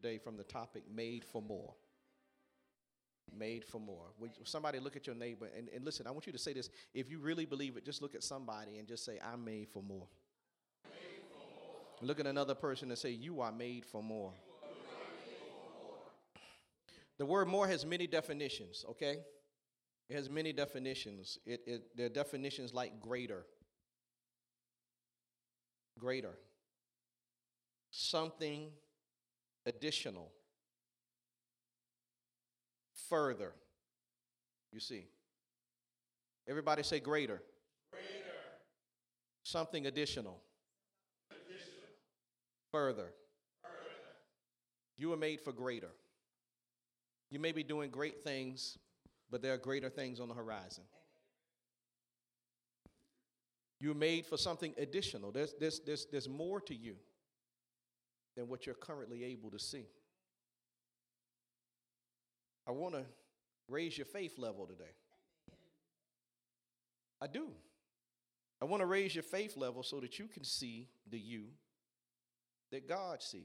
today from the topic made for more. Made for more. Would somebody look at your neighbor and, and listen, I want you to say this. If you really believe it, just look at somebody and just say, I'm made for more. Made for more. Look at another person and say, You are made for more. The word more has many definitions, okay? It has many definitions. It, it, there are definitions like greater. Greater. Something additional, further. You see. Everybody say greater. Greater. Something additional. additional. Further. Further. You were made for greater. You may be doing great things, but there are greater things on the horizon. You're made for something additional. There's, there's, there's, there's more to you than what you're currently able to see. I want to raise your faith level today. I do. I want to raise your faith level so that you can see the you that God sees.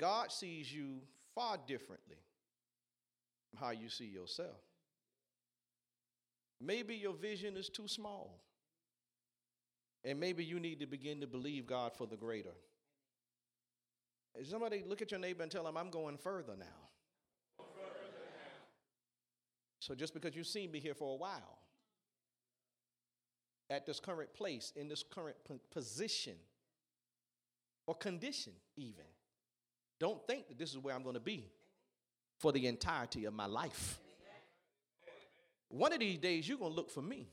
God sees you far differently from how you see yourself. Maybe your vision is too small. And maybe you need to begin to believe God for the greater. Somebody look at your neighbor and tell him, I'm going further now. So just because you've seen me here for a while, at this current place, in this current position, or condition, even, don't think that this is where I'm going to be for the entirety of my life. One of these days, you're going to look for me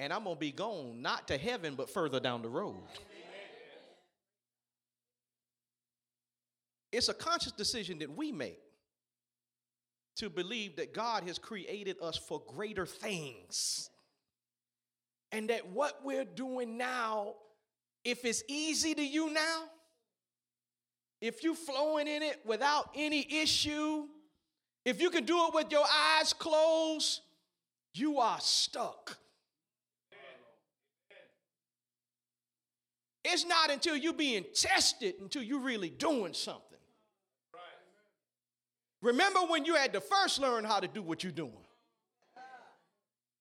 and I'm going to be gone, not to heaven, but further down the road. It's a conscious decision that we make to believe that God has created us for greater things. And that what we're doing now, if it's easy to you now, if you're flowing in it without any issue, if you can do it with your eyes closed, you are stuck. It's not until you're being tested until you're really doing something. Remember when you had to first learn how to do what you're doing.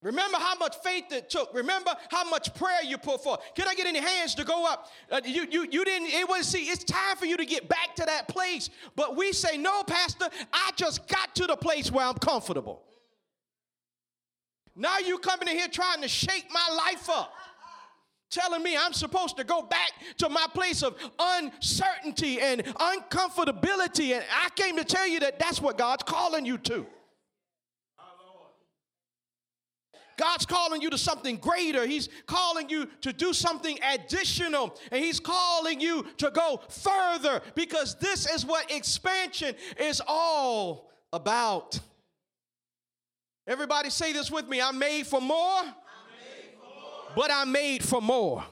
Remember how much faith it took. Remember how much prayer you put forth. Can I get any hands to go up? Uh, you, you, you didn't, it was, see, it's time for you to get back to that place. But we say, no, Pastor, I just got to the place where I'm comfortable. Now you coming in here trying to shake my life up telling me I'm supposed to go back to my place of uncertainty and uncomfortability. And I came to tell you that that's what God's calling you to. God's calling you to something greater. He's calling you to do something additional. And He's calling you to go further because this is what expansion is all about. Everybody say this with me I'm made for more but I'm made for more.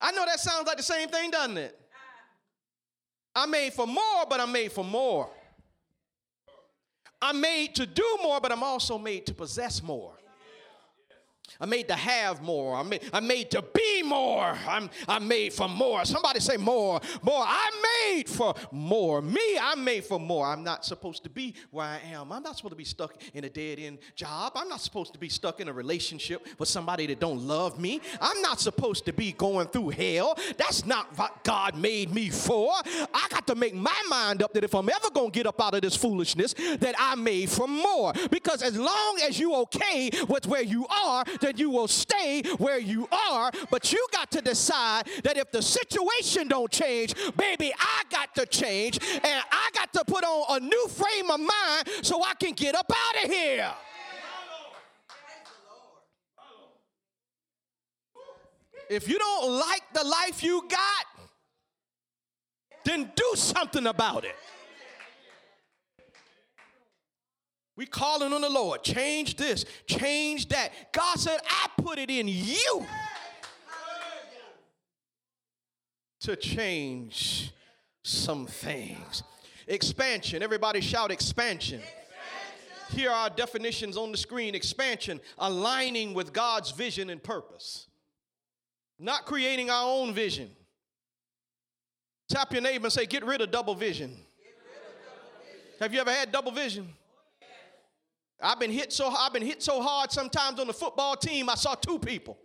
I know that sounds like the same thing, doesn't it? I'm made for more, but I'm made for more. I'm made to do more, but I'm also made to possess more. I'm made to have more. I'm made, I'm made to be more. I'm, I'm made for more. Somebody say more. More. I'm made for more. Me, I'm made for more. I'm not supposed to be where I am. I'm not supposed to be stuck in a dead end job. I'm not supposed to be stuck in a relationship with somebody that don't love me. I'm not supposed to be going through hell. That's not what God made me for. I got to make my mind up that if I'm ever going to get up out of this foolishness, that I'm made for more. Because as long as you okay with where you are, then you will stay where you are. But you got to decide that if the situation don't change, baby, I got to change and I got to put on a new frame of mind so I can get up out of here. If you don't like the life you got, then do something about it. We calling on the Lord. Change this, change that. God said, I put it in you to change some things. Expansion. Everybody shout expansion. expansion. Here are our definitions on the screen expansion, aligning with God's vision and purpose, not creating our own vision Tap your neighbor and say, Get rid of double vision. Have you ever had double vision? I've been hit so I've been hit so hard sometimes on the football team I saw two people.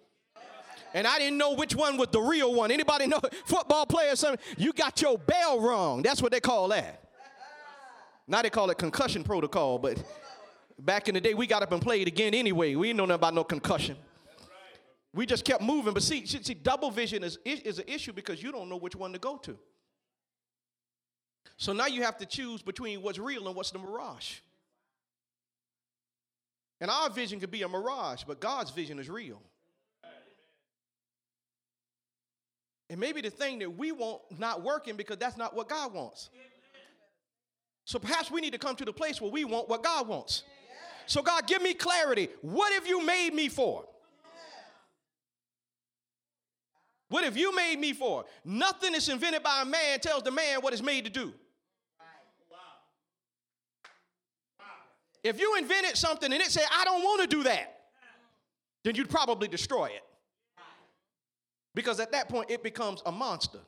And I didn't know which one was the real one. Anybody know football players something? You got your bell wrong. That's what they call that. Now they call it concussion protocol, but back in the day we got up and played again anyway. We didn't know nothing about no concussion. We just kept moving. But see, see, double vision is, is an issue because you don't know which one to go to. So now you have to choose between what's real and what's the mirage. And our vision could be a mirage, but God's vision is real. And maybe the thing that we want not working because that's not what God wants. So perhaps we need to come to the place where we want what God wants. So God, give me clarity. What have you made me for? What have you made me for? Nothing is invented by a man tells the man what it's made to do. If you invented something and it said, I don't want to do that, then you'd probably destroy it. Because at that point, it becomes a monster.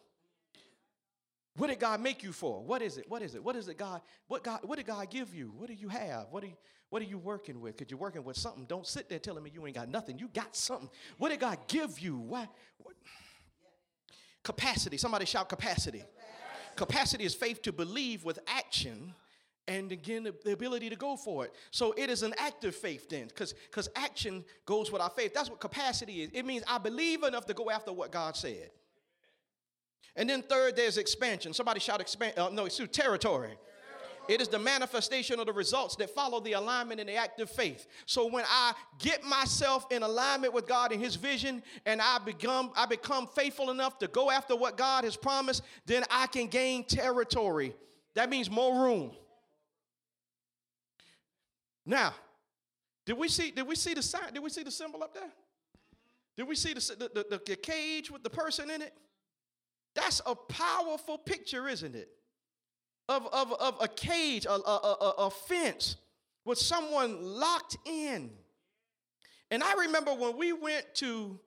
What did God make you for? What is it? What is it? What is it, God? What God? What did God give you? What do you have? What are you, what are you working with? Because you're working with something. Don't sit there telling me you ain't got nothing. You got something. What did God give you? Why? What? Capacity. Somebody shout capacity. Capacity is faith to believe with action and again the, the, ability to go for it so it is an active faith then because because action goes with our faith that's what capacity is it means i believe enough to go after what god said and then third there's expansion somebody shout expand uh, no it's through territory it is the manifestation of the results that follow the alignment and the active faith. So when I get myself in alignment with God and his vision and I become I become faithful enough to go after what God has promised, then I can gain territory. That means more room. Now, did we see, did we see the sign? Did we see the symbol up there? Did we see the, the, the, the cage with the person in it? That's a powerful picture, isn't it? Of, of, of a cage, a, a, a, a fence with someone locked in. And I remember when we went to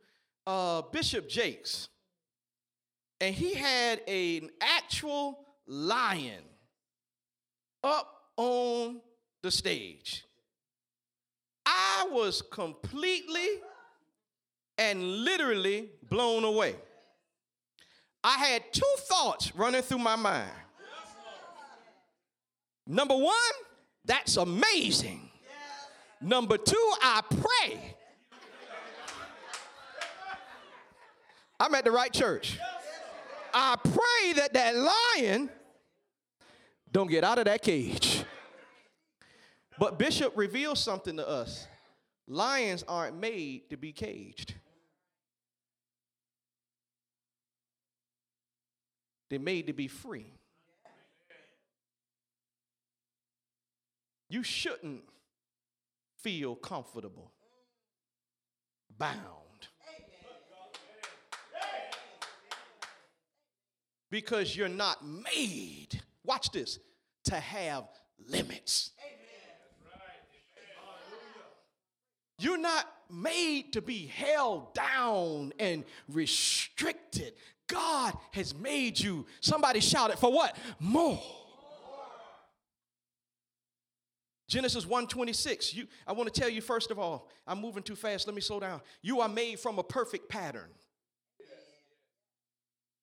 uh, Bishop Jakes, and he had a, an actual lion up on the stage. I was completely and literally blown away. I had two thoughts running through my mind. Number one, that's amazing. Number two, I pray. I'm at the right church. I pray that that lion don't get out of that cage. But Bishop reveals something to us lions aren't made to be caged, they're made to be free. You shouldn't feel comfortable, bound. Because you're not made, watch this, to have limits. You're not made to be held down and restricted. God has made you. Somebody shouted for what? More. Genesis 1:26. You I want to tell you first of all, I'm moving too fast. Let me slow down. You are made from a perfect pattern.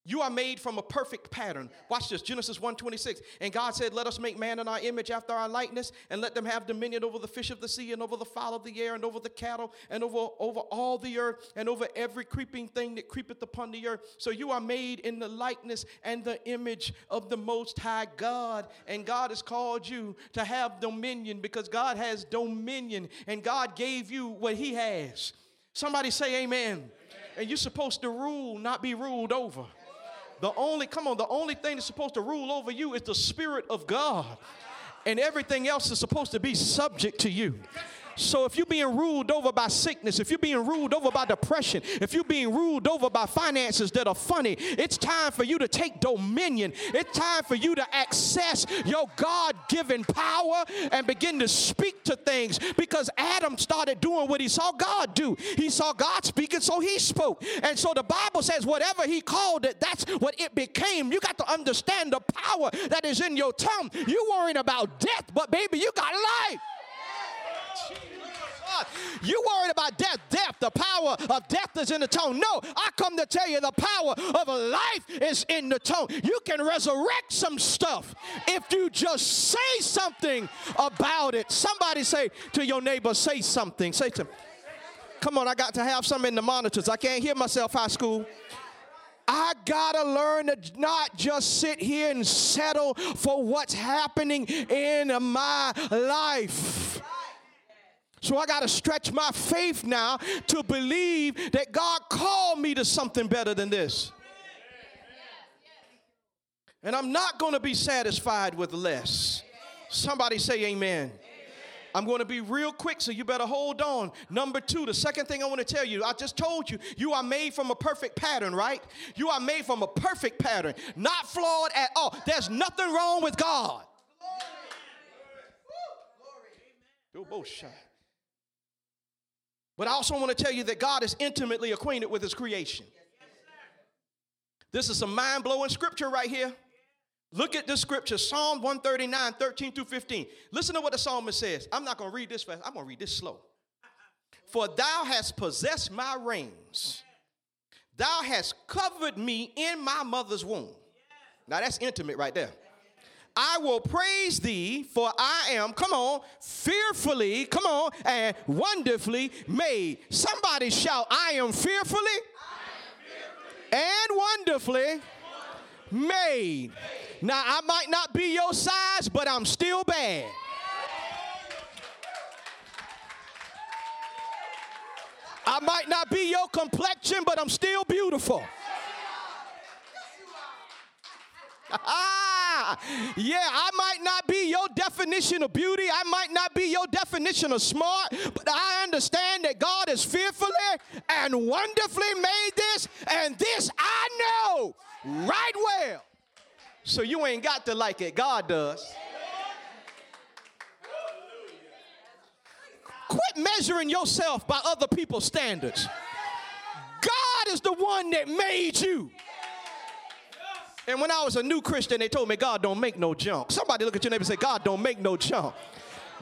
You are made from a perfect pattern. Watch this, Genesis 1:26. And God said, "Let us make man in our image after our likeness, and let them have dominion over the fish of the sea, and over the fowl of the air, and over the cattle, and over, over all the earth, and over every creeping thing that creepeth upon the earth." So you are made in the likeness and the image of the most high God. And God has called you to have dominion because God has dominion, and God gave you what He has. Somebody say amen. amen. And you're supposed to rule, not be ruled over. The only, come on, the only thing that's supposed to rule over you is the Spirit of God. And everything else is supposed to be subject to you. So if you're being ruled over by sickness, if you're being ruled over by depression, if you're being ruled over by finances that are funny, it's time for you to take dominion. It's time for you to access your God given power and begin to speak to things because Adam started doing what he saw God do. He saw God speaking, so he spoke. And so the Bible says, whatever he called it, that's what it became. You got to understand the power that is in your tongue. You worrying about death, but baby, you got life. You worried about death. Death, the power of death is in the tongue. No, I come to tell you the power of life is in the tongue. You can resurrect some stuff if you just say something about it. Somebody say to your neighbor, say something. Say something. Come on, I got to have some in the monitors. I can't hear myself, high school. I gotta learn to not just sit here and settle for what's happening in my life. So I got to stretch my faith now to believe that God called me to something better than this. And I'm not going to be satisfied with less. Somebody say amen. I'm going to be real quick, so you better hold on. Number two, the second thing I want to tell you, I just told you, you are made from a perfect pattern, right? You are made from a perfect pattern, not flawed at all. There's nothing wrong with God. Glory. Glory. But I also want to tell you that God is intimately acquainted with his creation. This is some mind blowing scripture right here. Look at this scripture, Psalm 139, 13 through 15. Listen to what the psalmist says. I'm not going to read this fast, I'm going to read this slow. For thou hast possessed my reins, thou hast covered me in my mother's womb. Now that's intimate right there. I will praise thee, for I am, come on, fearfully, come on, and wonderfully made. Somebody shout, I am fearfully, I am fearfully and wonderfully made. Now, I might not be your size, but I'm still bad. I might not be your complexion, but I'm still beautiful. yeah, I might not be your definition of beauty. I might not be your definition of smart, but I understand that God has fearfully and wonderfully made this, and this I know right well. So you ain't got to like it, God does. Quit measuring yourself by other people's standards. God is the one that made you. And when I was a new Christian, they told me God don't make no junk. Somebody look at your neighbor and say, God don't make no junk.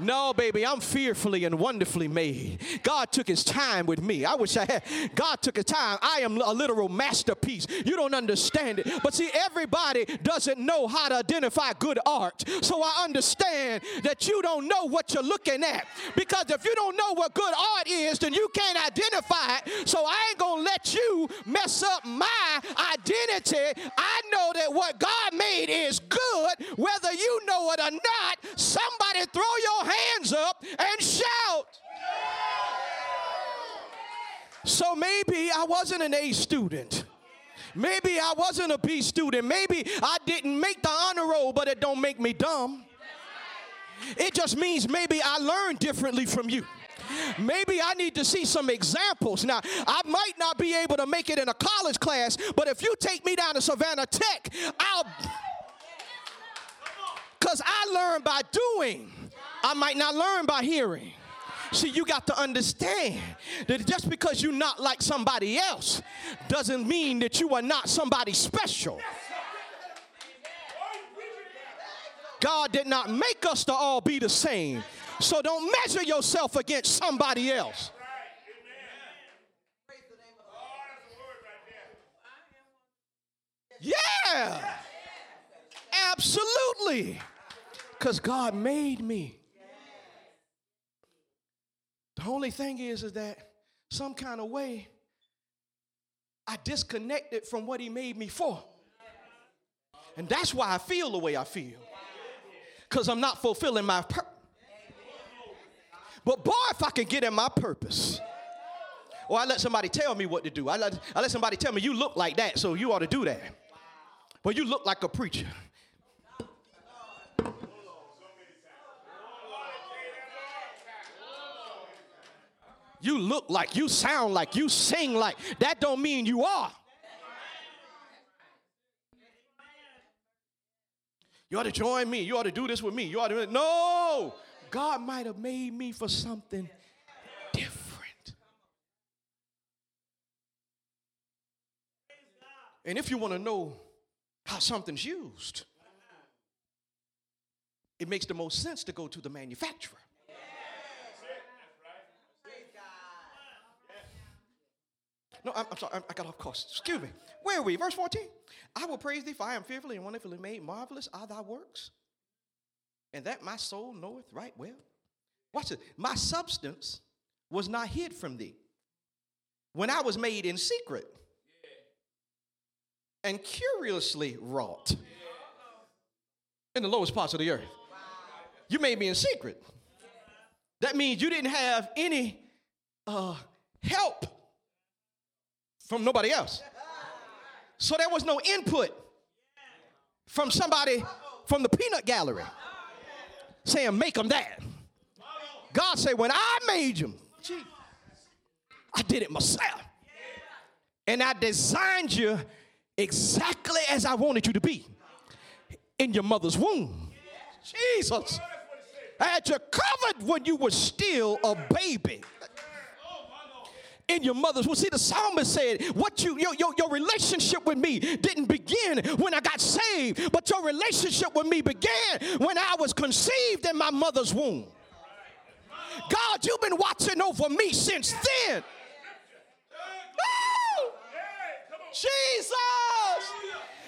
No, baby, I'm fearfully and wonderfully made. God took his time with me. I wish I had. God took his time. I am a literal masterpiece. You don't understand it. But see, everybody doesn't know how to identify good art. So I understand that you don't know what you're looking at. Because if you don't know what good art is, then you can't identify it. So I ain't going to let you mess up my identity. I know that what God made is good, whether you know it or not. Somebody throw your hands up and shout. So maybe I wasn't an A student. Maybe I wasn't a B student. Maybe I didn't make the honor roll, but it don't make me dumb. It just means maybe I learned differently from you. Maybe I need to see some examples. Now, I might not be able to make it in a college class, but if you take me down to Savannah Tech, I'll. Because I learn by doing. I might not learn by hearing. See, you got to understand that just because you're not like somebody else doesn't mean that you are not somebody special. God did not make us to all be the same. So don't measure yourself against somebody else. Yeah. Absolutely. Because God made me. The only thing is, is that some kind of way I disconnected from what He made me for. And that's why I feel the way I feel. Because I'm not fulfilling my purpose. But boy, if I can get in my purpose, or I let somebody tell me what to do. I let, I let somebody tell me, you look like that, so you ought to do that. Well, you look like a preacher. You look like, you sound like, you sing like. That don't mean you are. You ought to join me. You ought to do this with me. You ought to. No! God might have made me for something different. And if you want to know how something's used, it makes the most sense to go to the manufacturer. No, I'm, I'm sorry, I got off course. Excuse me. Where are we? Verse 14. I will praise thee, for I am fearfully and wonderfully made. Marvelous are thy works, and that my soul knoweth right well. Watch it. My substance was not hid from thee when I was made in secret and curiously wrought in the lowest parts of the earth. You made me in secret. That means you didn't have any uh, help from nobody else. So there was no input from somebody from the peanut gallery saying, make them that. God said, when I made them, I did it myself. And I designed you exactly as I wanted you to be in your mother's womb. Jesus. I had you covered when you were still a baby in your mother's well see the psalmist said what you your, your, your relationship with me didn't begin when i got saved but your relationship with me began when i was conceived in my mother's womb. God you've been watching over me since then. Jesus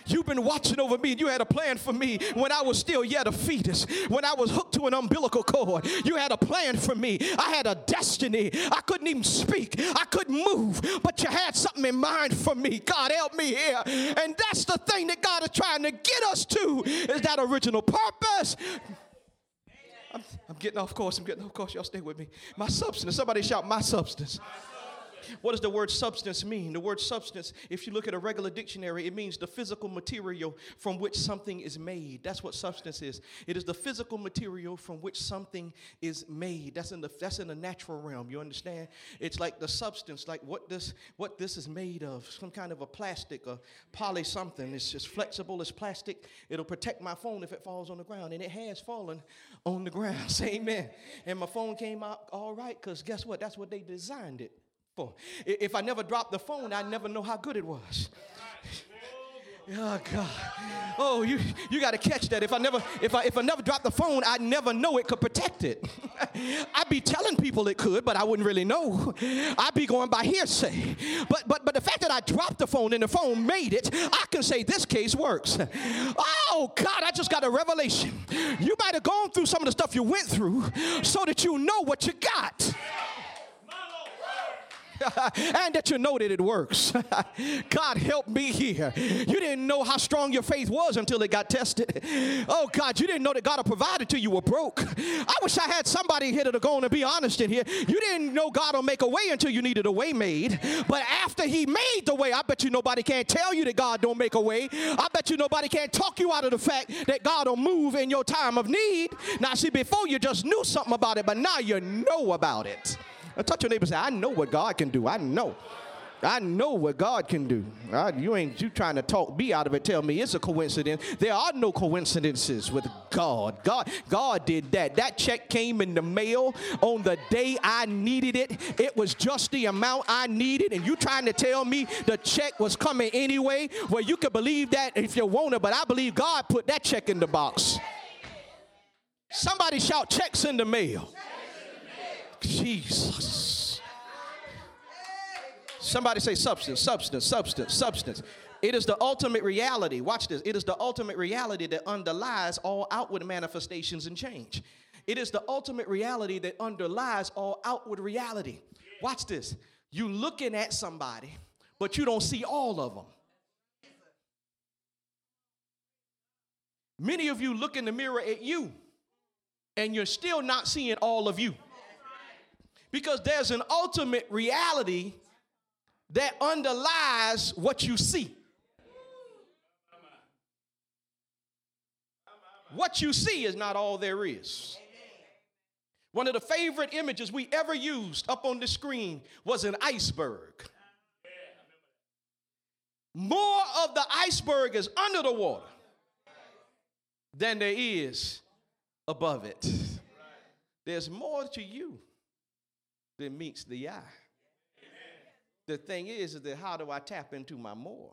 You've been watching over me and you had a plan for me when I was still yet a fetus, when I was hooked to an umbilical cord. You had a plan for me. I had a destiny. I couldn't even speak, I couldn't move, but you had something in mind for me. God, help me here. And that's the thing that God is trying to get us to is that original purpose. I'm, I'm getting off course. I'm getting off course. Y'all stay with me. My substance. Somebody shout, My substance. What does the word substance mean? The word substance, if you look at a regular dictionary, it means the physical material from which something is made. That's what substance is. It is the physical material from which something is made. That's in the that's in the natural realm. You understand? It's like the substance, like what this what this is made of, some kind of a plastic or poly something. It's just flexible as plastic. It'll protect my phone if it falls on the ground, and it has fallen on the ground. Say amen. And my phone came out all right because guess what? That's what they designed it for. If I never dropped the phone, I'd never know how good it was. Oh God. Oh, you you got to catch that. If I never if I if I never dropped the phone, I'd never know it could protect it. I'd be telling people it could, but I wouldn't really know. I'd be going by hearsay. But but but the fact that I dropped the phone and the phone made it, I can say this case works. Oh God, I just got a revelation. You might have gone through some of the stuff you went through so that you know what you got. and that you know that it works. God help me here. You didn't know how strong your faith was until it got tested. Oh God, you didn't know that God had provided till you were broke. I wish I had somebody here to go on and be honest in here. You didn't know God will make a way until you needed a way made. But after He made the way, I bet you nobody can't tell you that God don't make a way. I bet you nobody can't talk you out of the fact that God will move in your time of need. Now, see, before you just knew something about it, but now you know about it. I touch your neighbor say, I know what God can do. I know. I know what God can do. Uh, you ain't you trying to talk me out of it. Tell me it's a coincidence. There are no coincidences with God. God, God did that. That check came in the mail on the day I needed it. It was just the amount I needed, and you trying to tell me the check was coming anyway? Well, you can believe that if you want it, but I believe God put that check in the box. Somebody shout checks in the mail. Jesus. Somebody say substance, substance, substance, substance. It is the ultimate reality. Watch this. It is the ultimate reality that underlies all outward manifestations and change. It is the ultimate reality that underlies all outward reality. Watch this. You looking at somebody, but you don't see all of them. Many of you look in the mirror at you, and you're still not seeing all of you. Because there's an ultimate reality that underlies what you see. What you see is not all there is. One of the favorite images we ever used up on the screen was an iceberg. More of the iceberg is under the water than there is above it. There's more to you than meets the eye. The thing is, is that how do I tap into my more?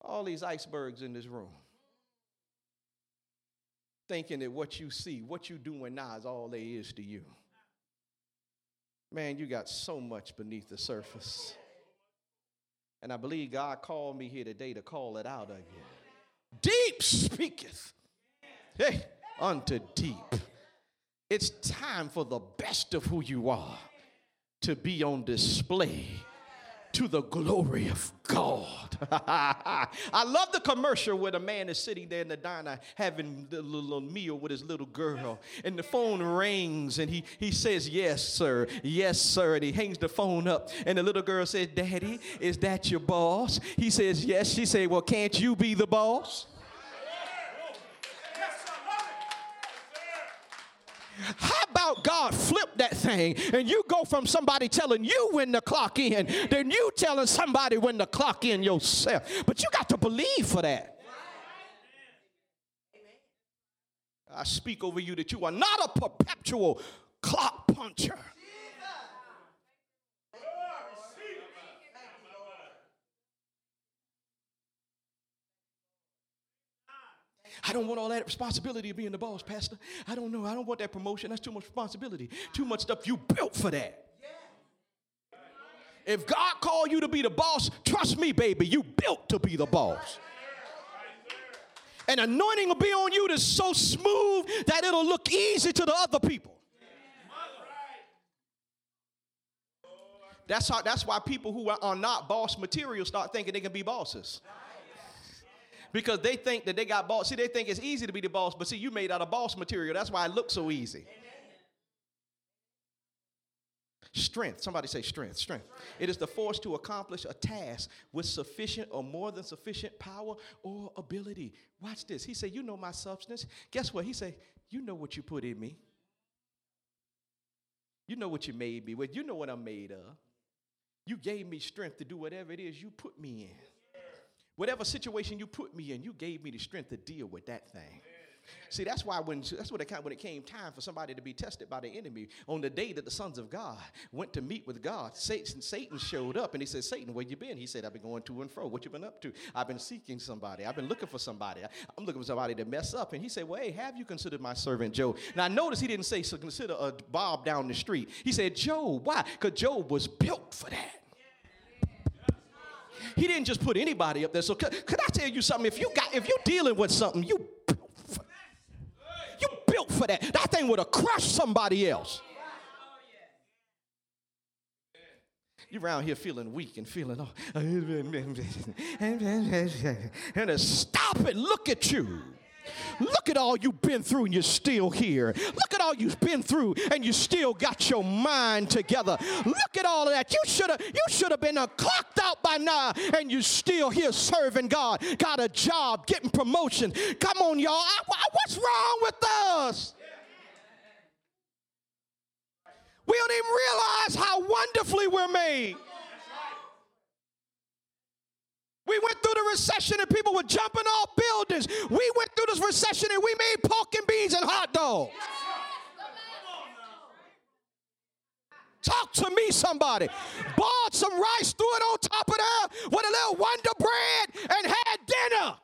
All these icebergs in this room. Thinking that what you see, what you doing now is all there is to you. Man, you got so much beneath the surface. And I believe God called me here today to call it out you. Deep speaketh. Hey, unto deep. It's time for the best of who you are to be on display to the glory of God. I love the commercial where the man is sitting there in the diner having the little meal with his little girl, and the phone rings, and he, he says, Yes, sir, yes, sir. And he hangs the phone up, and the little girl says, Daddy, is that your boss? He says, Yes. She said, Well, can't you be the boss? How about God flip that thing and you go from somebody telling you when to clock in, then you telling somebody when to clock in yourself. But you got to believe for that. I speak over you that you are not a perpetual clock puncher. I don't want all that responsibility of being the boss, Pastor. I don't know. I don't want that promotion. That's too much responsibility. Too much stuff. You built for that. If God called you to be the boss, trust me, baby, you built to be the boss. And anointing will be on you that's so smooth that it'll look easy to the other people. That's how that's why people who are not boss material start thinking they can be bosses because they think that they got boss. See, they think it's easy to be the boss, but see, you made out of boss material. That's why it looks so easy. Strength. Somebody say strength. Strength. It is the force to accomplish a task with sufficient or more than sufficient power or ability. Watch this. He said, You know my substance. Guess what? He said, You know what you put in me. You know what you made me with. You know what I'm made of. You gave me strength to do whatever it is you put me in. Whatever situation you put me in, you gave me the strength to deal with that thing. See, that's why when that's what it when it came time for somebody to be tested by the enemy on the day that the sons of God went to meet with God, Satan, Satan showed up and he said, Satan, where you been? He said, I've been going to and fro. What you been up to? I've been seeking somebody. I've been looking for somebody. I'm looking for somebody to mess up. And he said, Well, hey, have you considered my servant Job? Now notice he didn't say so consider a Bob down the street. He said, Job. Why? Because Job was built for that. He didn't just put anybody up there. So could, could I tell you something? If you got, if you're dealing with something, you built for, you built for that. That thing would have crushed somebody else. You're around here feeling weak and feeling oh, and stop it. Look at you. Look at all you've been through and you're still here. Look at all you've been through and you still got your mind together. Look at all of that. You should have you should have been clocked out by now and you're still here serving God. Got a job, getting promotion. Come on, y'all. I, I, what's wrong with us? We don't even realize how wonderfully we're made. We went through the recession and people were jumping off buildings. We went through this recession and we made pork and beans and hot dogs. Talk to me, somebody. Bought some rice, threw it on top of that with a little Wonder Bread and had dinner.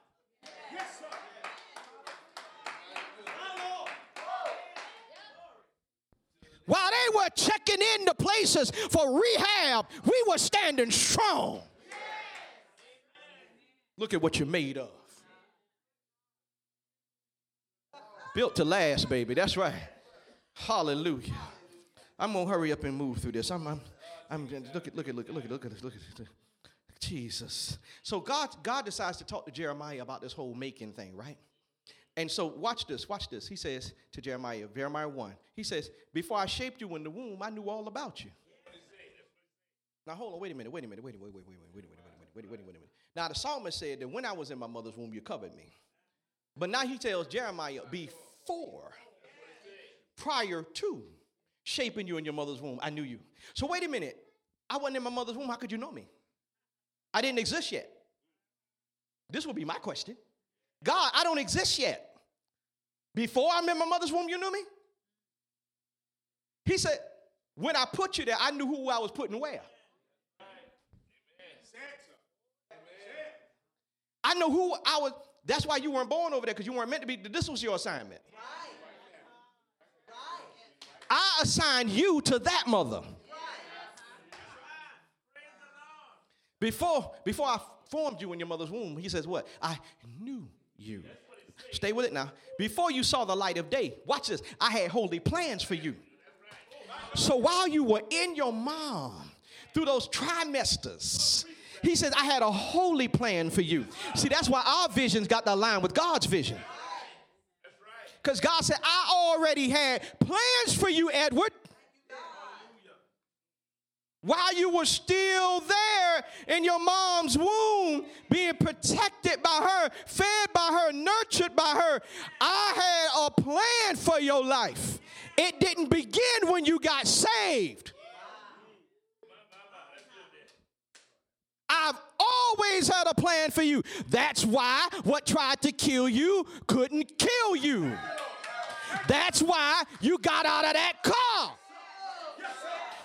While they were checking into places for rehab, we were standing strong. Look at what you're made of. Built to last, baby. That's right. Hallelujah. I'm gonna hurry up and move through this. I'm, I'm, I'm look at, look at, look at, look at, look at, this, look at, Jesus. So God, God decides to talk to Jeremiah about this whole making thing, right? And so watch this, watch this. He says to Jeremiah, Jeremiah 1, he says, Before I shaped you in the womb, I knew all about you. Now hold on, wait a minute, wait a minute, wait, wait, wait, wait, wait, wait, wait, wait, wait, wait, wait, wait a minute. Now, the psalmist said that when I was in my mother's womb, you covered me. But now he tells Jeremiah, before prior to shaping you in your mother's womb, I knew you. So wait a minute. I wasn't in my mother's womb. How could you know me? I didn't exist yet. This will be my question. God, I don't exist yet. Before I'm in my mother's womb, you knew me? He said, when I put you there, I knew who I was putting where. I know who I was. That's why you weren't born over there because you weren't meant to be. This was your assignment. I assigned you to that mother. Before, before I formed you in your mother's womb, he says, What? I knew you. Stay with it now. Before you saw the light of day, watch this. I had holy plans for you. So while you were in your mom, through those trimesters, he says, I had a holy plan for you. See, that's why our visions got to align with God's vision. Because God said, I already had plans for you, Edward. While you were still there in your mom's womb, being protected by her, fed by her, nurtured by her, I had a plan for your life. It didn't begin when you got saved. I've always had a plan for you. That's why what tried to kill you couldn't kill you. That's why you got out of that car.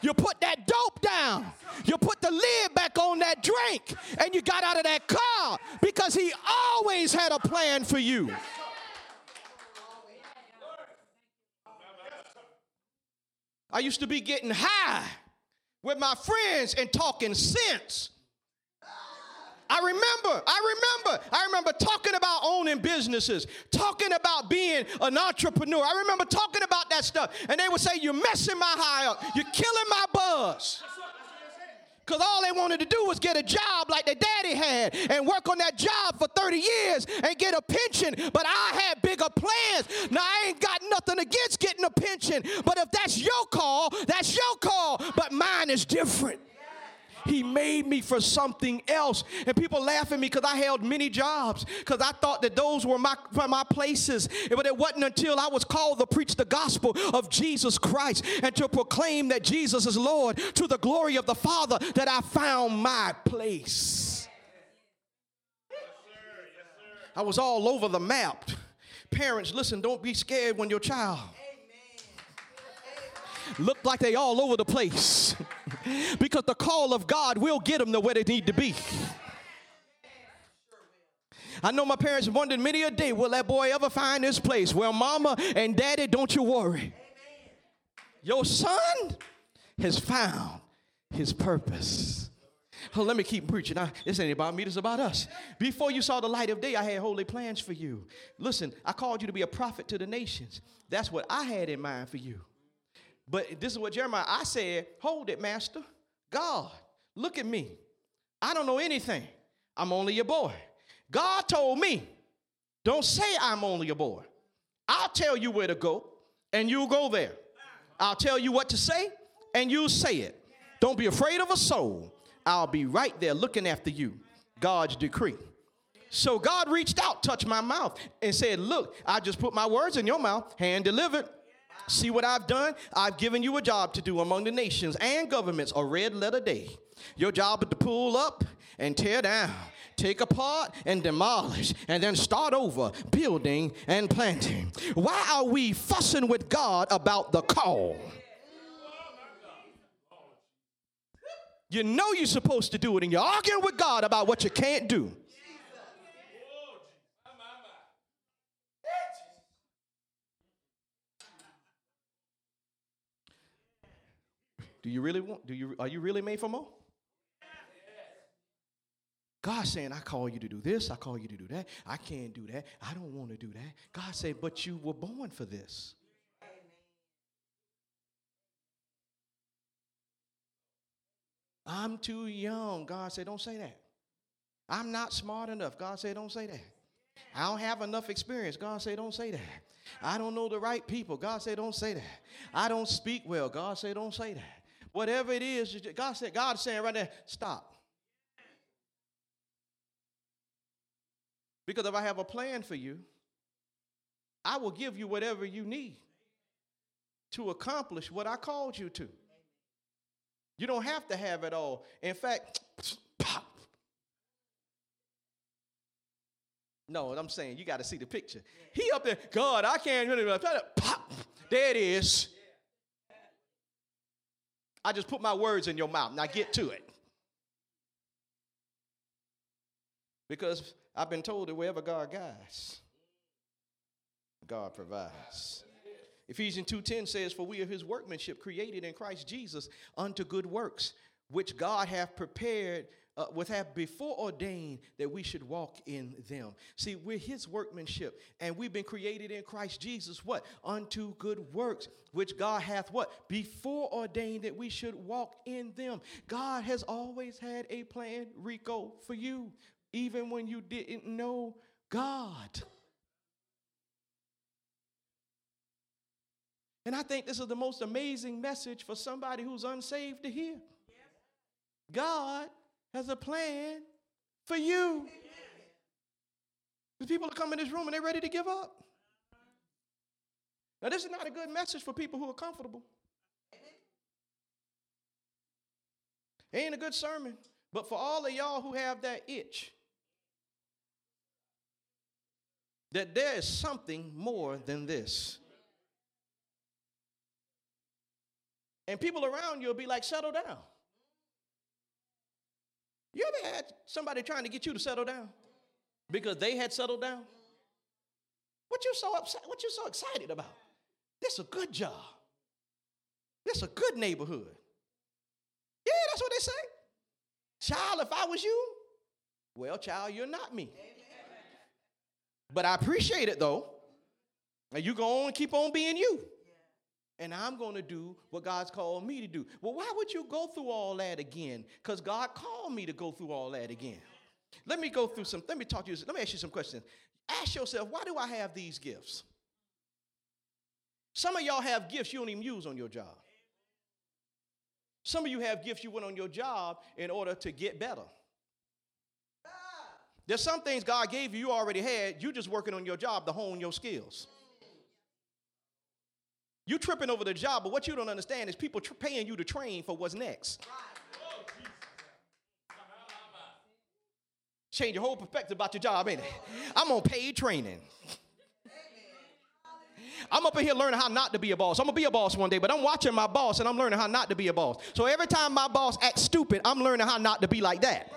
You put that dope down. You put the lid back on that drink and you got out of that car because he always had a plan for you. I used to be getting high with my friends and talking sense. I remember, I remember, I remember talking about owning businesses, talking about being an entrepreneur. I remember talking about that stuff. And they would say, You're messing my high up, you're killing my buzz. Because all they wanted to do was get a job like their daddy had and work on that job for 30 years and get a pension. But I had bigger plans. Now, I ain't got nothing against getting a pension. But if that's your call, that's your call. But mine is different. He made me for something else. And people laugh at me because I held many jobs because I thought that those were my, my places. But it wasn't until I was called to preach the gospel of Jesus Christ and to proclaim that Jesus is Lord to the glory of the Father that I found my place. I was all over the map. Parents, listen, don't be scared when your child look like they all over the place because the call of God will get them to where they need to be. I know my parents wondered many a day, will that boy ever find his place? Well, mama and daddy, don't you worry. Your son has found his purpose. Oh, let me keep preaching. I, this ain't about me, this is about us. Before you saw the light of day, I had holy plans for you. Listen, I called you to be a prophet to the nations. That's what I had in mind for you. But this is what Jeremiah, I said, hold it, master. God, look at me. I don't know anything. I'm only your boy. God told me, don't say I'm only a boy. I'll tell you where to go, and you'll go there. I'll tell you what to say, and you'll say it. Don't be afraid of a soul. I'll be right there looking after you. God's decree. So God reached out, touched my mouth, and said, Look, I just put my words in your mouth, hand delivered. See what I've done? I've given you a job to do among the nations and governments, a red letter day. Your job is to pull up and tear down, take apart and demolish, and then start over, building and planting. Why are we fussing with God about the call? You know you're supposed to do it, and you're arguing with God about what you can't do. Do you really want? Do you are you really made for more? God saying, I call you to do this, I call you to do that. I can't do that. I don't want to do that. God said, but you were born for this. I'm too young. God said, don't say that. I'm not smart enough. God said, don't say that. I don't have enough experience. God said, don't say that. I don't know the right people. God said, don't say that. I don't speak well. God said, don't say that. Whatever it is, God said, God's saying right there, stop. Because if I have a plan for you, I will give you whatever you need. to accomplish what I called you to. You don't have to have it all. In fact. No, I'm saying you got to see the picture. He up there, God, I can't really pop. There it is. I just put my words in your mouth. Now get to it. Because I've been told that wherever God guides, God provides. Ephesians 2:10 says, For we are his workmanship created in Christ Jesus unto good works, which God hath prepared, uh, with have before ordained that we should walk in them. See, we're his workmanship, and we've been created in Christ Jesus, what? Unto good works, which God hath what? Before ordained that we should walk in them. God has always had a plan, Rico, for you, even when you didn't know God. And I think this is the most amazing message for somebody who's unsaved to hear. God has a plan for you. Because people are coming in this room and they're ready to give up. Now, this is not a good message for people who are comfortable. It ain't a good sermon. But for all of y'all who have that itch, that there is something more than this. And people around you will be like, settle down. You ever had somebody trying to get you to settle down because they had settled down? What you so upset? What you so excited about? This a good job. This a good neighborhood. Yeah, that's what they say. Child, if I was you, well, child, you're not me. But I appreciate it though. And you go on and keep on being you and I'm going to do what God's called me to do. Well, why would you go through all that again? Because God called me to go through all that again. Let me go through some, let me talk to you, let me ask you some questions. Ask yourself, why do I have these gifts? Some of y'all have gifts you don't even use on your job. Some of you have gifts you went on your job in order to get better. There's some things God gave you, you already had, you're just working on your job to hone your skills. You tripping over the job, but what you don't understand is people tr- paying you to train for what's next. Change your whole perspective about your job, ain't it? I'm on paid training. I'm up in here learning how not to be a boss. I'm gonna be a boss one day, but I'm watching my boss and I'm learning how not to be a boss. So every time my boss acts stupid, I'm learning how not to be like that.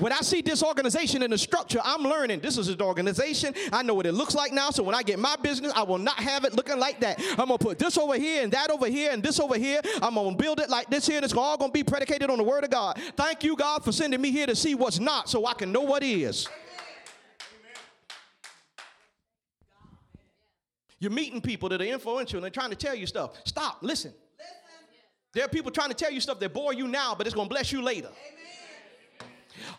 When I see disorganization in the structure, I'm learning this is an organization. I know what it looks like now. So when I get my business, I will not have it looking like that. I'm gonna put this over here and that over here and this over here. I'm gonna build it like this here, and it's all gonna be predicated on the word of God. Thank you, God, for sending me here to see what's not so I can know what is. You're meeting people that are influential and they're trying to tell you stuff. Stop, listen. There are people trying to tell you stuff that bore you now, but it's going to bless you later.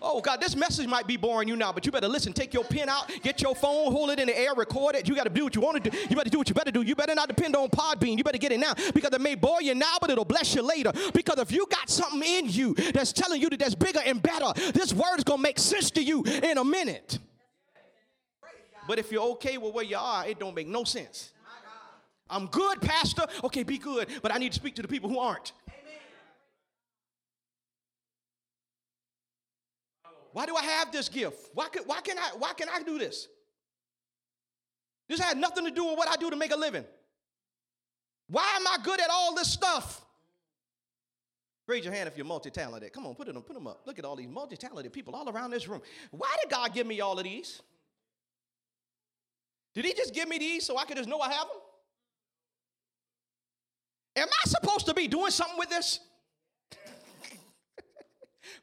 Oh, God, this message might be boring you now, but you better listen. Take your pen out, get your phone, hold it in the air, record it. You got to do what you want to do. You better do what you better do. You better not depend on Podbean. You better get it now because it may bore you now, but it'll bless you later. Because if you got something in you that's telling you that that's bigger and better, this word is going to make sense to you in a minute. But if you're okay with where you are, it don't make no sense. I'm good, Pastor. Okay, be good, but I need to speak to the people who aren't. Why do I have this gift? Why can, why can, I, why can I do this? This had nothing to do with what I do to make a living. Why am I good at all this stuff? Raise your hand if you're multi-talented. Come on, put it them, put them up. Look at all these multi-talented people all around this room. Why did God give me all of these? Did he just give me these so I could just know I have them? Am I supposed to be doing something with this?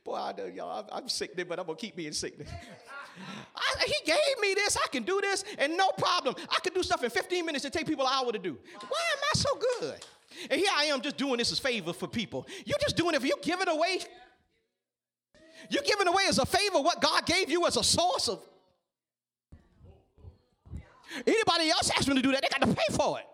Boy, I know y'all, I'm, I'm sick, but I'm gonna keep being sick. I, he gave me this, I can do this, and no problem. I can do stuff in 15 minutes that take people an hour to do. Why am I so good? And here I am just doing this as favor for people. You're just doing it, you give it away. You're giving away as a favor what God gave you as a source of. Anybody else asks me to do that, they got to pay for it.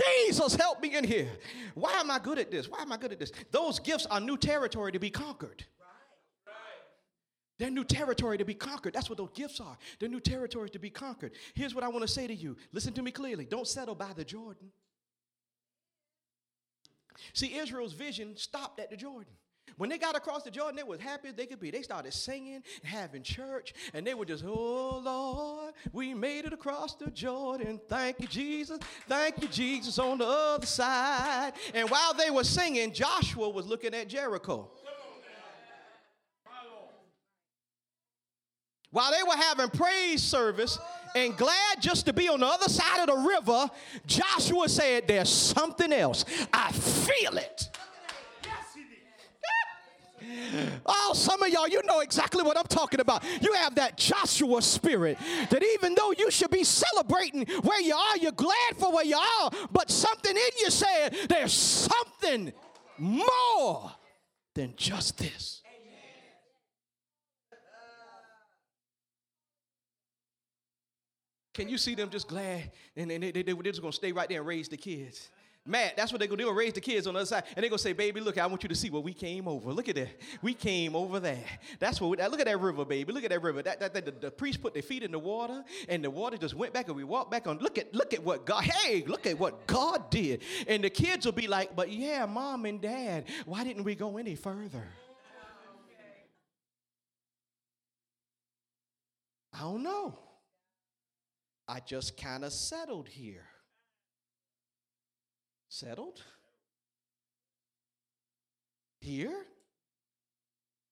Jesus, help me in here. Why am I good at this? Why am I good at this? Those gifts are new territory to be conquered. They're new territory to be conquered. That's what those gifts are. They're new territory to be conquered. Here's what I want to say to you. Listen to me clearly. Don't settle by the Jordan. See, Israel's vision stopped at the Jordan. When they got across the Jordan, they was happy as they could be. They started singing, having church, and they were just, oh Lord, we made it across the Jordan. Thank you, Jesus. Thank you, Jesus, on the other side. And while they were singing, Joshua was looking at Jericho. While they were having praise service and glad just to be on the other side of the river, Joshua said, There's something else. I feel it. Oh, some of y'all, you know exactly what I'm talking about. You have that Joshua spirit that even though you should be celebrating where you are, you're glad for where you are, but something in you said there's something more than just this. Can you see them just glad and, and they, they, they're just gonna stay right there and raise the kids? Matt, that's what they're gonna do. Raise the kids on the other side, and they're gonna say, "Baby, look, I want you to see what we came over. Look at that. We came over there. That's what. We, look at that river, baby. Look at that river. That, that, that the, the priest put their feet in the water, and the water just went back, and we walked back on. Look at look at what God. Hey, look at what God did. And the kids will be like, "But yeah, mom and dad, why didn't we go any further?" I don't know. I just kind of settled here. Settled? Here?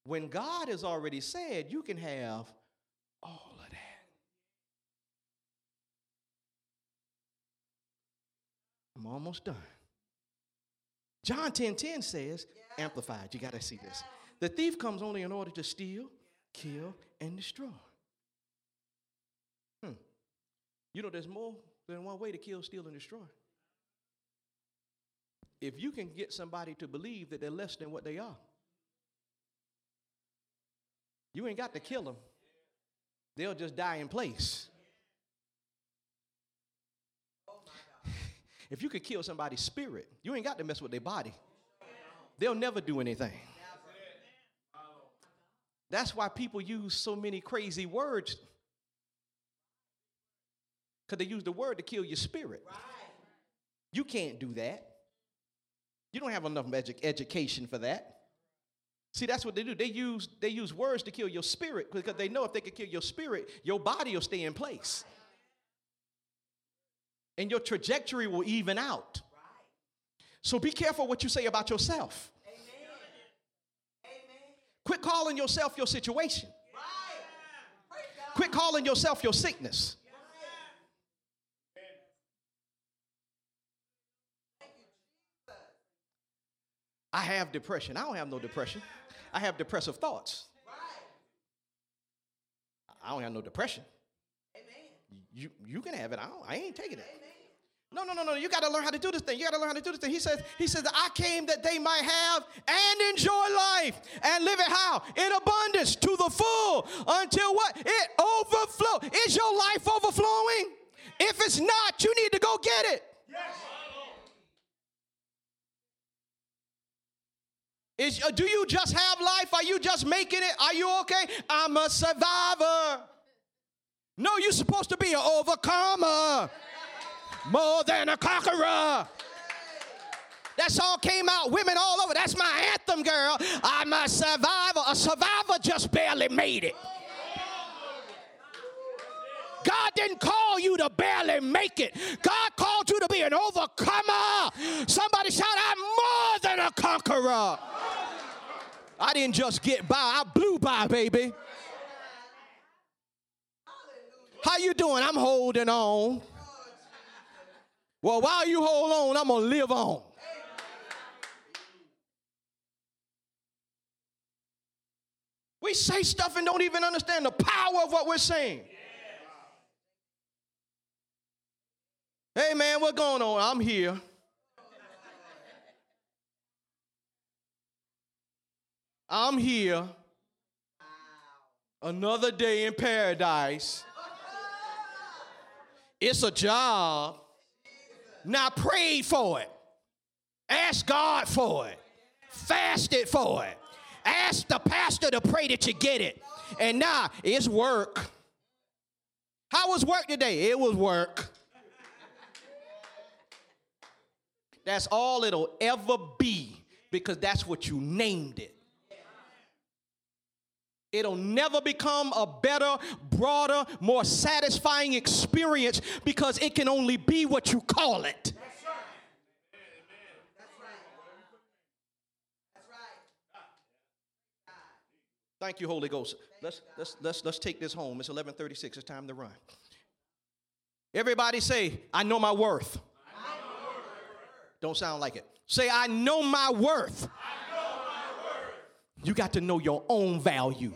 When God has already said you can have all of that. I'm almost done. John 10 10 says, yeah. amplified, you got to see this. The thief comes only in order to steal, kill, and destroy. Hmm. You know, there's more than one way to kill, steal, and destroy. If you can get somebody to believe that they're less than what they are, you ain't got to kill them, they'll just die in place. if you could kill somebody's spirit, you ain't got to mess with their body. They'll never do anything. That's why people use so many crazy words because they use the word to kill your spirit. You can't do that. You don't have enough edu- education for that. See, that's what they do. They use they use words to kill your spirit because they know if they can kill your spirit, your body will stay in place. And your trajectory will even out. So be careful what you say about yourself. Quit calling yourself your situation. Quit calling yourself your sickness. I have depression. I don't have no depression. I have depressive thoughts. I don't have no depression. You, you can have it. I, don't, I ain't taking it. No, no, no, no. You got to learn how to do this thing. You got to learn how to do this thing. He says, he says, I came that they might have and enjoy life and live it how? In abundance to the full until what? It overflow. Is your life overflowing? If it's not, you need to go get it. Yes. Is, uh, do you just have life? Are you just making it? Are you okay? I'm a survivor. No, you're supposed to be an overcomer, more than a conqueror. That song came out, women all over. That's my anthem, girl. I'm a survivor. A survivor just barely made it. God didn't call you to barely make it. God called you to be an overcomer. Somebody shout, I'm more than a conqueror. I didn't just get by, I blew by, baby. How you doing? I'm holding on. Well, while you hold on, I'm going to live on. We say stuff and don't even understand the power of what we're saying. Hey man, what's going on? I'm here. I'm here. Another day in paradise. It's a job. Now pray for it. Ask God for it. Fast it for it. Ask the pastor to pray that you get it. And now it's work. How was work today? It was work. That's all it'll ever be because that's what you named it. It'll never become a better, broader, more satisfying experience because it can only be what you call it. Thank you, Holy Ghost. Let's let's let's let's take this home. It's 11:36. It's time to run. Everybody say, I know my worth. Don't sound like it. Say, I know my worth. I know my worth. You got to know your own value.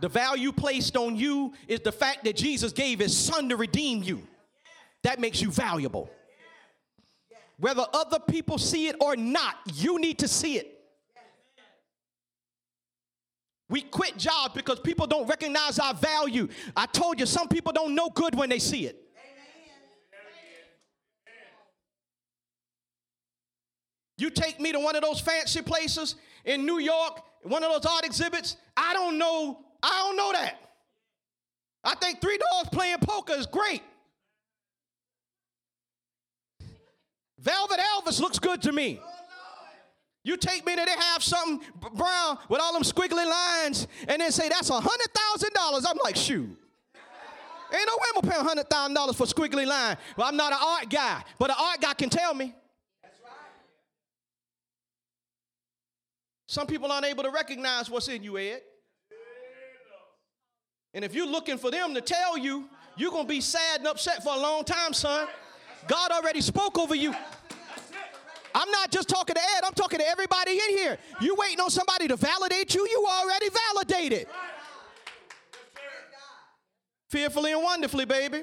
The value placed on you is the fact that Jesus gave his son to redeem you. That makes you valuable. Whether other people see it or not, you need to see it. We quit jobs because people don't recognize our value. I told you, some people don't know good when they see it. You take me to one of those fancy places in New York, one of those art exhibits, I don't know, I don't know that. I think three dogs playing poker is great. Velvet Elvis looks good to me. You take me to they have something brown with all them squiggly lines and then say that's a hundred thousand dollars. I'm like, shoot. Ain't no way I'm gonna pay a hundred thousand dollars for squiggly line. Well, I'm not an art guy, but an art guy can tell me. Some people aren't able to recognize what's in you, Ed. And if you're looking for them to tell you, you're going to be sad and upset for a long time, son. God already spoke over you. I'm not just talking to Ed, I'm talking to everybody in here. You waiting on somebody to validate you, you already validated. Fearfully and wonderfully, baby.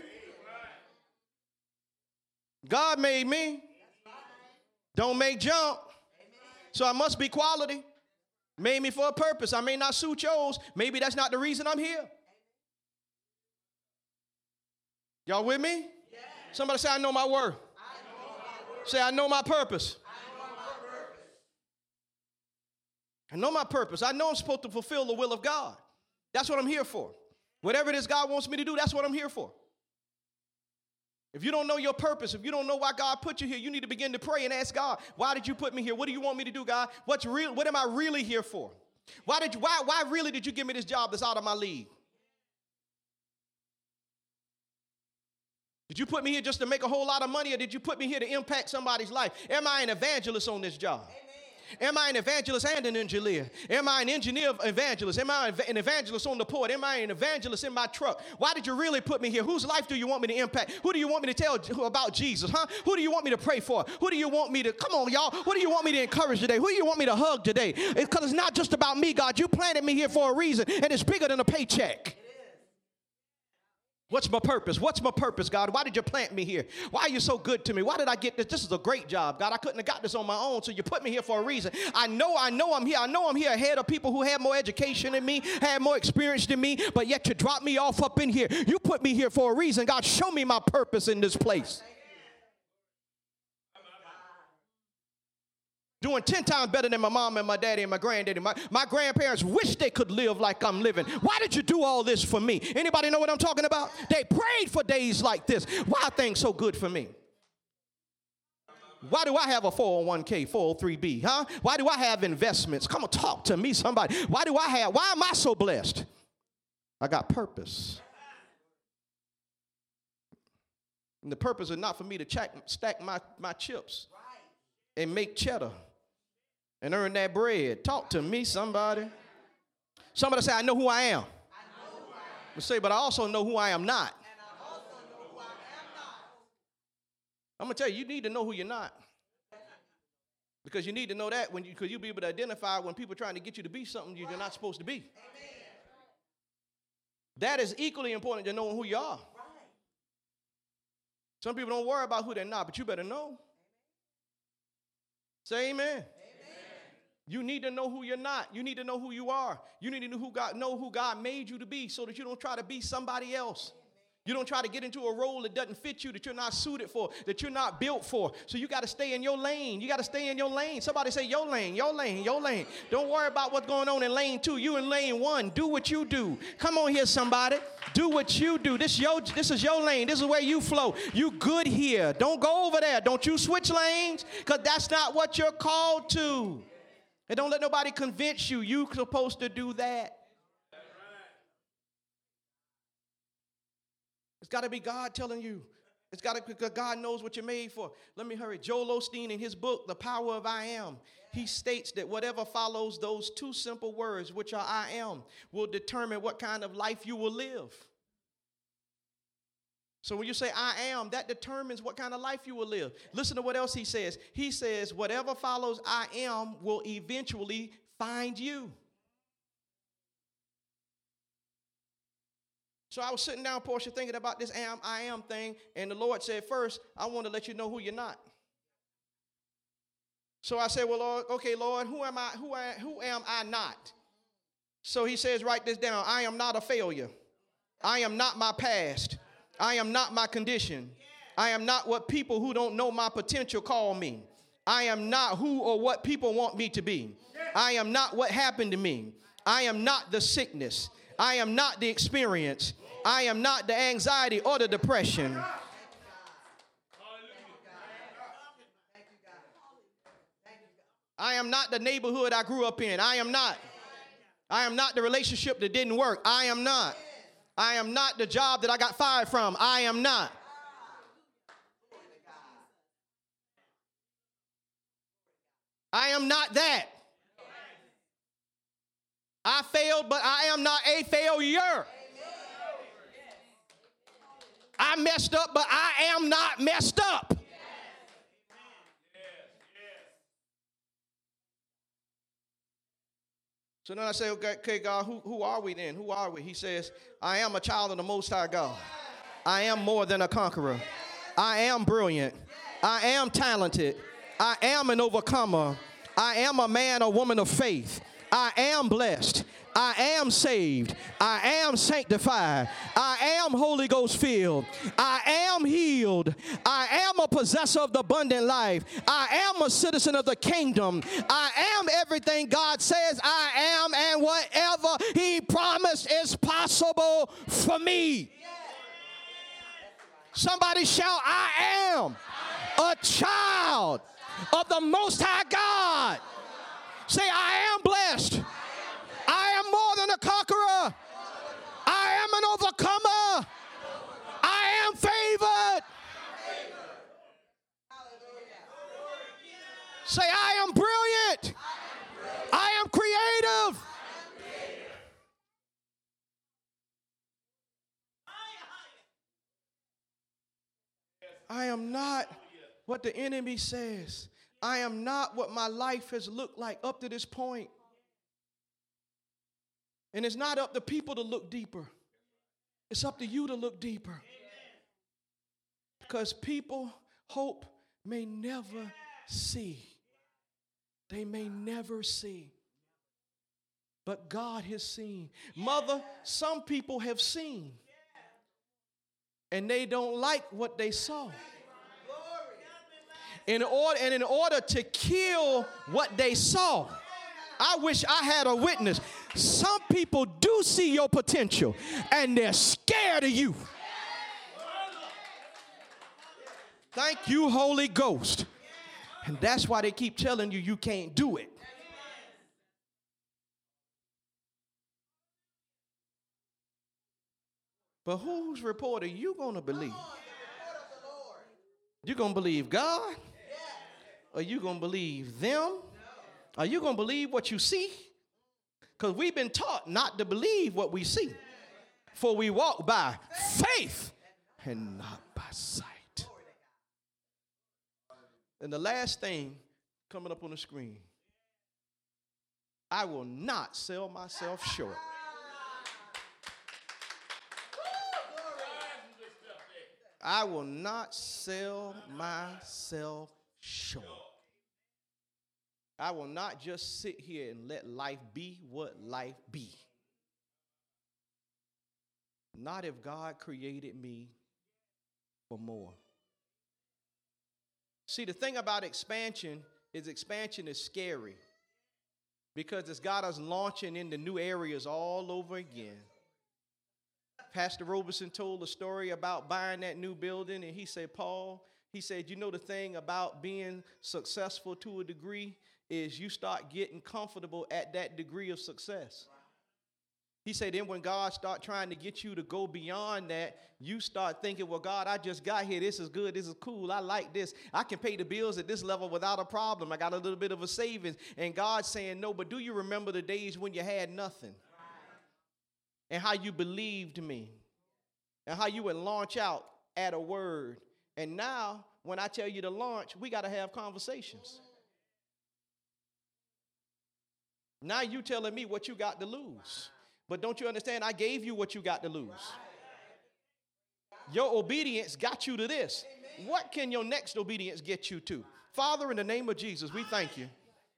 God made me. Don't make junk. So I must be quality. Made me for a purpose. I may not suit yours. Maybe that's not the reason I'm here. Y'all with me? Somebody say, I know my worth. Say. I know my purpose. I know my purpose. I know I'm supposed to fulfill the will of God. That's what I'm here for. Whatever it is God wants me to do, that's what I'm here for. If you don't know your purpose, if you don't know why God put you here, you need to begin to pray and ask God, why did you put me here? What do you want me to do, God? What's real? What am I really here for? Why did you, why, why really did you give me this job that's out of my league? Did you put me here just to make a whole lot of money or did you put me here to impact somebody's life? Am I an evangelist on this job? Amen. Am I an evangelist and an engineer? Am I an engineer evangelist? Am I an evangelist on the port? Am I an evangelist in my truck? Why did you really put me here? Whose life do you want me to impact? Who do you want me to tell about Jesus? Huh? Who do you want me to pray for? Who do you want me to come on, y'all? Who do you want me to encourage today? Who do you want me to hug today? Because it's not just about me, God. You planted me here for a reason, and it's bigger than a paycheck. What's my purpose? What's my purpose, God? Why did you plant me here? Why are you so good to me? Why did I get this? This is a great job, God. I couldn't have got this on my own, so you put me here for a reason. I know, I know I'm here. I know I'm here ahead of people who have more education than me, have more experience than me, but yet you drop me off up in here. You put me here for a reason. God, show me my purpose in this place. Doing 10 times better than my mom and my daddy and my granddaddy. My, my grandparents wish they could live like I'm living. Why did you do all this for me? Anybody know what I'm talking about? They prayed for days like this. Why are things so good for me? Why do I have a 401k, 403b? Huh? Why do I have investments? Come on, talk to me, somebody. Why do I have, why am I so blessed? I got purpose. And the purpose is not for me to check, stack my, my chips and make cheddar and earn that bread. Talk to me, somebody. Somebody say, I know who I am. I am. Say, but I also know who I am not. I'm gonna tell you, you need to know who you're not. Because you need to know that when you because you'll be able to identify when people are trying to get you to be something you're not supposed to be. That is equally important to knowing who you are. Some people don't worry about who they're not, but you better know. Say amen. You need to know who you're not. You need to know who you are. You need to know who God know who God made you to be so that you don't try to be somebody else. You don't try to get into a role that doesn't fit you, that you're not suited for, that you're not built for. So you got to stay in your lane. You got to stay in your lane. Somebody say, Your lane, your lane, your lane. Don't worry about what's going on in lane two. You in lane one. Do what you do. Come on here, somebody. Do what you do. This, your, this is your lane. This is where you flow. You good here. Don't go over there. Don't you switch lanes because that's not what you're called to. And don't let nobody convince you you're supposed to do that. It's got to be God telling you. It's got to because God knows what you're made for. Let me hurry. Joel Osteen in his book, The Power of I Am, he states that whatever follows those two simple words, which are I am, will determine what kind of life you will live. So when you say I am, that determines what kind of life you will live. Listen to what else he says. He says, whatever follows I am will eventually find you. So I was sitting down, Portia, thinking about this am, I am thing, and the Lord said, First, I want to let you know who you're not. So I said, Well, Lord, okay, Lord, who am I? Who, I, who am I not? So he says, Write this down. I am not a failure. I am not my past. I am not my condition. I am not what people who don't know my potential call me. I am not who or what people want me to be. I am not what happened to me. I am not the sickness. I am not the experience. I am not the anxiety or the depression. I am not the neighborhood I grew up in. I am not. I am not the relationship that didn't work. I am not. I am not the job that I got fired from. I am not. I am not that. I failed, but I am not a failure. I messed up, but I am not messed up. So then I say, okay, okay, God, who, who are we then? Who are we? He says, I am a child of the Most High God. I am more than a conqueror. I am brilliant. I am talented. I am an overcomer. I am a man or woman of faith. I am blessed. I am saved. I am sanctified. I am Holy Ghost filled. I am healed. I am a possessor of the abundant life. I am a citizen of the kingdom. I am everything God says I am, and whatever He promised is possible for me. Somebody shout, I am a child of the Most High God. Say, I am blessed. I am more than a conqueror. I am an overcomer. I am favored. Say, I am brilliant. I am creative. I am not what the enemy says. I am not what my life has looked like up to this point. And it's not up to people to look deeper, it's up to you to look deeper. Because people hope may never see. They may never see. But God has seen. Mother, some people have seen. And they don't like what they saw in order and in order to kill what they saw i wish i had a witness some people do see your potential and they're scared of you thank you holy ghost and that's why they keep telling you you can't do it but whose report are you going to believe you going to believe god are you going to believe them? Are you going to believe what you see? Because we've been taught not to believe what we see. For we walk by faith and not by sight. And the last thing coming up on the screen I will not sell myself short. I will not sell myself short. I will not just sit here and let life be what life be. Not if God created me for more. See, the thing about expansion is expansion is scary because it's got us launching into new areas all over again. Pastor Roberson told a story about buying that new building, and he said, Paul, he said, you know, the thing about being successful to a degree is you start getting comfortable at that degree of success. He said, then when God start trying to get you to go beyond that, you start thinking, well, God, I just got here. This is good. This is cool. I like this. I can pay the bills at this level without a problem. I got a little bit of a savings. And God's saying, no, but do you remember the days when you had nothing? And how you believed me? And how you would launch out at a word. And now, when I tell you to launch, we got to have conversations. Now you telling me what you got to lose. But don't you understand? I gave you what you got to lose. Your obedience got you to this. What can your next obedience get you to? Father, in the name of Jesus, we thank you.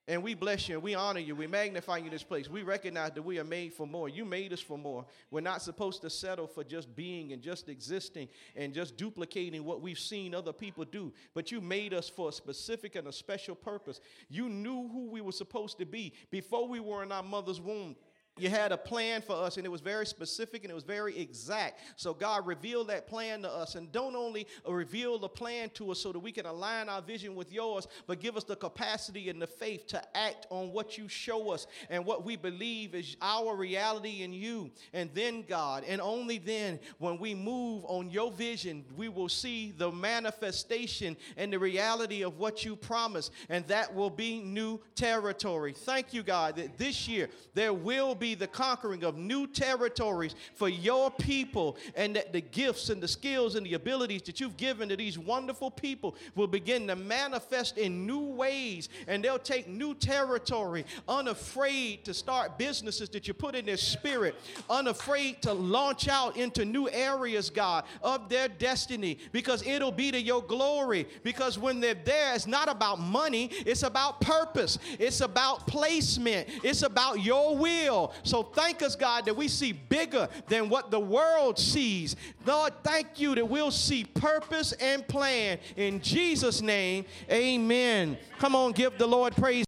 And we bless you and we honor you. We magnify you in this place. We recognize that we are made for more. You made us for more. We're not supposed to settle for just being and just existing and just duplicating what we've seen other people do. But you made us for a specific and a special purpose. You knew who we were supposed to be before we were in our mother's womb. You had a plan for us, and it was very specific and it was very exact. So, God revealed that plan to us. And don't only reveal the plan to us so that we can align our vision with yours, but give us the capacity and the faith to act on what you show us and what we believe is our reality in you. And then, God, and only then, when we move on your vision, we will see the manifestation and the reality of what you promise. And that will be new territory. Thank you, God, that this year there will be the conquering of new territories for your people, and that the gifts and the skills and the abilities that you've given to these wonderful people will begin to manifest in new ways, and they'll take new territory, unafraid to start businesses that you put in their spirit, unafraid to launch out into new areas, God, of their destiny, because it'll be to your glory. Because when they're there, it's not about money, it's about purpose, it's about placement, it's about your will. So thank us, God, that we see bigger than what the world sees. Lord, thank you that we'll see purpose and plan. In Jesus' name, amen. Come on, give the Lord praise.